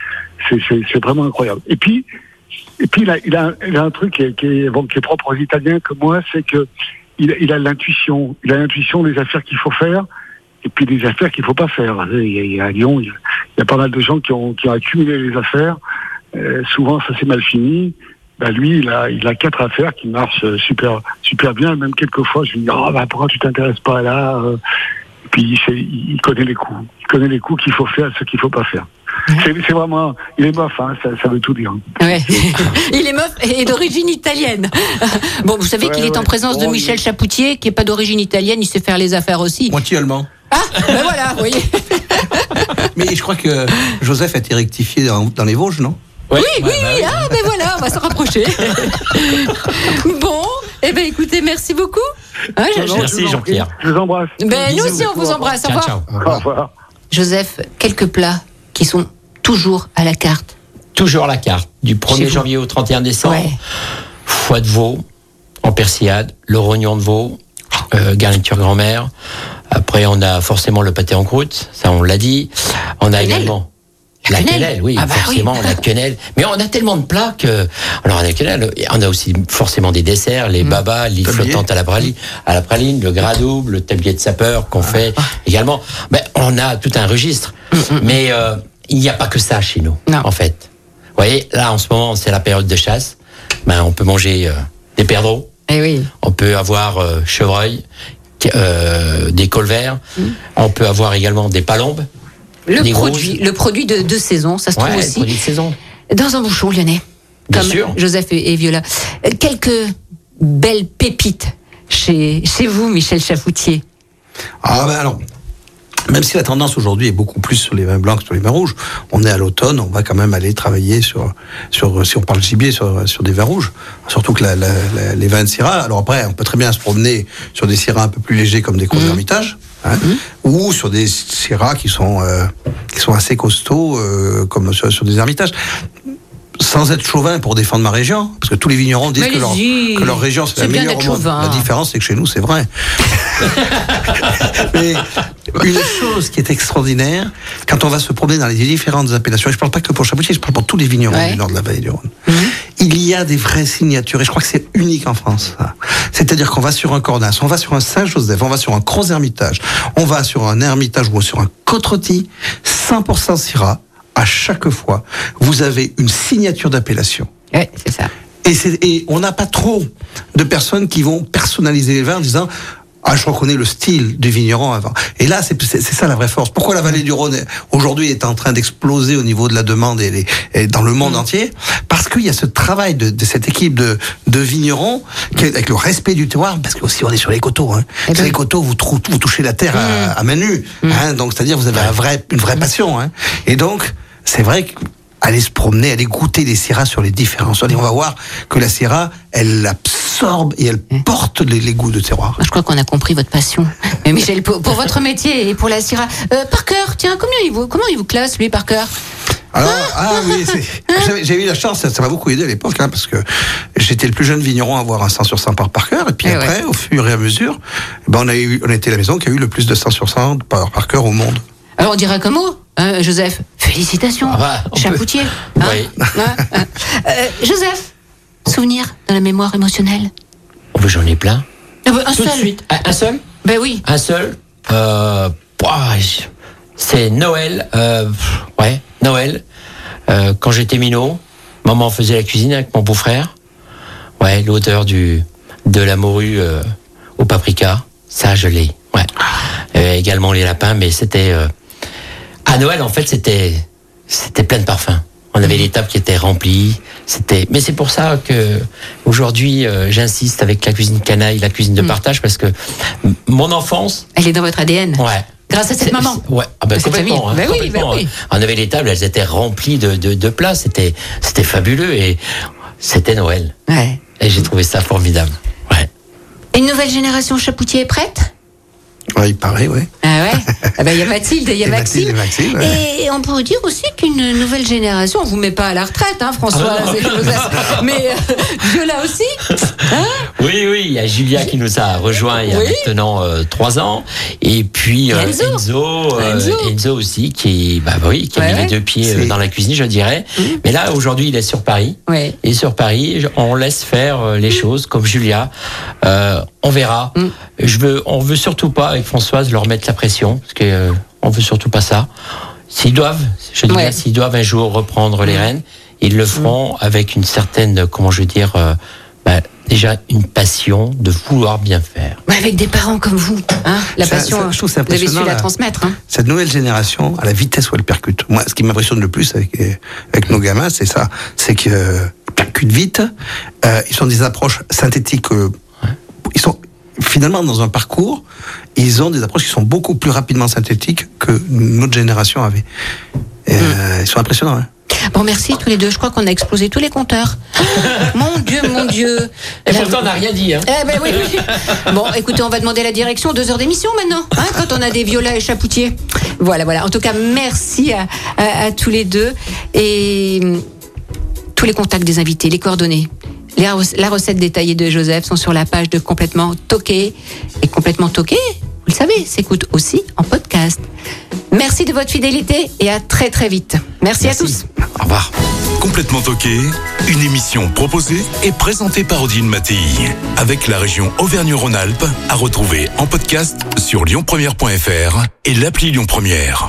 vraiment incroyable. Et puis et puis il a, un truc qui est, propre aux Italiens comme moi, c'est que il, a- l'intuition. Il a l'intuition des affaires qu'il faut faire et puis des affaires qu'il faut pas faire. À Lyon, il y a, il y a pas mal de gens qui ont, qui ont accumulé les affaires. Euh, souvent, ça s'est mal fini. Ben lui, il a, il a quatre affaires qui marchent euh, super, super bien. Même quelquefois, je lui dis, ah, ben, pourquoi tu t'intéresses pas à là euh Et puis, il, sait- il connaît les coups. Il connaît les coups qu'il faut faire, ce qu'il faut pas faire. C'est c'est vraiment, il est mof, hein, ça, ça veut tout dire. Ouais. il est meuf et d'origine italienne. Bon, vous savez Ouais, qu'il est en présence de Oh, Michel Chapoutier, qui est pas d'origine italienne, il sait faire les affaires aussi. Moitié allemand. Ah, ben voilà, vous voyez. Mais je crois que Joseph a été rectifié dans, dans les Vosges, non? Ouais, Oui, ouais, oui, bah oui, ah, ben on va se rapprocher. bon, eh ben écoutez, merci beaucoup. Hein, je- Merci, je prie. Jean-Pierre. Je vous embrasse. Ben, nous aussi, on vous embrasse. Au Ciao, revoir. ciao. Au revoir. Joseph, quelques plats qui sont toujours à la carte. Toujours la carte. Du Chez 1er vous. janvier au 31 décembre. Ouais. Foie de veau en persillade, le rognon de veau, euh, garniture grand-mère. Après, on a forcément le pâté en croûte, ça on l'a dit. On a également La quenelle. quenelle, oui, Ah bah forcément, oui. la quenelle. Mais on a tellement de plats que. Alors, on a la quenelle, on a aussi forcément des desserts, les babas, l'île flottante à la praline, à la praline, le gras double, le tablier de sapeur qu'on fait également. Ben, on a tout un registre. Mais euh, il n'y a pas que ça chez nous, Non. en fait. Vous voyez, là, en ce moment, c'est la période de chasse. Ben, on peut manger euh, des perdreaux, Eh oui. on peut avoir euh, chevreuil, euh, des colverts, on peut avoir également des palombes. Le Des produit, grosses. le produit de, de saison, ça se trouve Ouais, aussi produits de saison. dans un bouchon lyonnais. Bien comme sûr. Joseph et, et Viola. Euh, Quelques belles pépites chez, chez vous, Michel Chafoutier. Ah ben alors, même si la tendance aujourd'hui est beaucoup plus sur les vins blancs que sur les vins rouges, on est à l'automne, on va quand même aller travailler sur, sur si on parle gibier, sur, sur des vins rouges. Surtout que la- la- la- les vins de Syrah, alors après, on peut très bien se promener sur des Syrahs un peu plus légers comme des cours d'Hermitage, hein, ou sur des Syrahs qui sont, euh, qui sont assez costauds, euh, comme sur, sur des Hermitages. Sans être chauvin pour défendre ma région, parce que tous les vignerons disent que leur, allez-y. que leur région c'est la meilleure au monde. La différence, c'est que chez nous, c'est vrai. Mais une chose qui est extraordinaire, quand on va se promener dans les différentes appellations, et je parle pas que pour Chapoutier, je parle pour tous les vignerons Ouais. du nord de la vallée du Rhône, il y a des vraies signatures, et je crois que c'est unique en France. C'est-à-dire qu'on va sur un Cornas, on va sur un Saint-Joseph, on va sur un Gros Hermitage, on va sur un Hermitage ou sur un Côte-Rôti, 100% Syrah, à chaque fois, vous avez une signature d'appellation. Ouais, c'est ça. Et, et on n'a pas trop de personnes qui vont personnaliser les vins en disant ah, je reconnais le style du vigneron avant. Et là, c'est ça la vraie force. Pourquoi la vallée du Rhône aujourd'hui est en train d'exploser au niveau de la demande et, les- et dans le monde entier? Parce qu'il y a ce travail de, de cette équipe de, de vignerons qui est avec le respect du terroir, parce que aussi on est sur les coteaux. Hein. Eh Sur ben. les coteaux, vous, trou- vous touchez la terre à, à main nue. Hein, donc c'est-à-dire vous avez un vrai, une vraie passion. Hein. Et donc c'est vrai que aller se promener, aller goûter les Syrahs sur les différents sols. Et on va voir que la Syrah, elle absorbe et elle porte les, les goûts de terroir. Je crois qu'on a compris votre passion. Mais Michel, pour, pour votre métier et pour la Syrah, euh, Parker, tiens, combien il vous, comment il vous classe, lui, Parker Alors, ah oui, c'est- j'avais- j'ai eu la chance, ça m'a beaucoup aidé à l'époque, hein, parce que j'étais le plus jeune vigneron à avoir un 100 sur 100 par par cœur, et puis Eh après, au fur et à mesure, ben, on, a eu, on été la maison qui a eu le plus de 100 sur 100 par, par cœur au monde. Alors on dirait un mot, hein, Joseph. Félicitations, Ah bah, peut- Chapoutier. hein, Oui. hein, hein. Euh, Joseph, souvenir dans la mémoire émotionnelle Oh, J'en ai plein. Ah bah, Un Tout de seul. suite. Un, un seul? Ben oui. Un seul? Euh, c'est Noël. euh, ouais, Noël. Euh, quand j'étais minot, maman faisait la cuisine avec mon beau-frère. Ouais, l'odeur du de la morue euh, au paprika, ça je l'ai. Ouais. Euh, également les lapins, mais c'était euh, à Noël en fait c'était c'était plein de parfums. On avait les tables qui étaient remplies. C'était, mais c'est pour ça que aujourd'hui euh, j'insiste avec la cuisine canaille, la cuisine de partage, parce que mon enfance, Elle est dans votre ADN. ouais. Grâce à cette maman. Ouais, ah ben, complètement. hein, Ben oui, ben oui. hein. On avait les tables, elles étaient remplies de, de, de plats. C'était, c'était fabuleux et c'était Noël. Ouais. Et j'ai trouvé ça formidable. Ouais. Une nouvelle génération Chapoutier est prête? Ouais, il paraît, ouais. Ah ouais? Ah ben, Il y a Mathilde, il y a Et Maxime. Mathilde et Maxime, ouais. Et on pourrait dire aussi qu'une nouvelle génération, on vous met pas à la retraite, hein, François Ah et mais euh, Viola aussi. Hein? Oui, oui, il y a Julia qui nous a rejoint il y a Oui. maintenant euh, trois ans. Et puis Et euh, Enzo. Enzo, euh, Enzo. Enzo aussi, qui, bah oui, qui a Ouais, mis ouais. les deux pieds euh, dans la cuisine, je dirais. Mais là, aujourd'hui, il est sur Paris. Ouais. Et sur Paris, on laisse faire les choses comme Julia. Euh, on verra. Mm. Je veux, on veut surtout pas avec Françoise leur mettre la pression, parce que euh, on veut surtout pas ça. S'ils doivent, je dis Ouais. s'ils doivent un jour reprendre les rênes, ils le feront avec une certaine, comment je veux dire, euh, bah, déjà une passion de vouloir bien faire. Mais avec des parents comme vous, hein, la Ça- passion, ça, je trouve ça vous avez su la transmettre. Hein. Cette nouvelle génération, à la vitesse où elle percute. Moi, ce qui m'impressionne le plus avec, avec nos gamins, c'est ça. C'est qu'ils euh, percutent vite. Euh, ils ont des approches synthétiques. euh, Ils sont finalement dans un parcours. Ils ont des approches qui sont beaucoup plus rapidement synthétiques que notre génération avait. Et, euh, Ils sont impressionnants. Hein. Bon, merci tous les deux. Je crois qu'on a explosé tous les compteurs. mon Dieu, mon Dieu. Et La- pourtant, on n'a rien dit. Hein. Eh ben oui, oui. Bon, écoutez, on va demander la direction. Deux heures d'émission maintenant, hein, quand on a des violas et chapoutiers. Voilà, voilà. En tout cas, merci à, à- à tous les deux. Et hum, tous les contacts des invités, les coordonnées. Les la recette détaillée de Joseph sont sur la page de Complètement Toqué. Et Complètement Toqué, vous le savez, s'écoute aussi en podcast. Merci de votre fidélité et à très très vite. Merci, à tous. Au revoir. Complètement toqué, une émission proposée et présentée par Odile Mattei, avec la région Auvergne-Rhône-Alpes, à retrouver en podcast sur lyonpremière.fr et l'appli Lyon Première.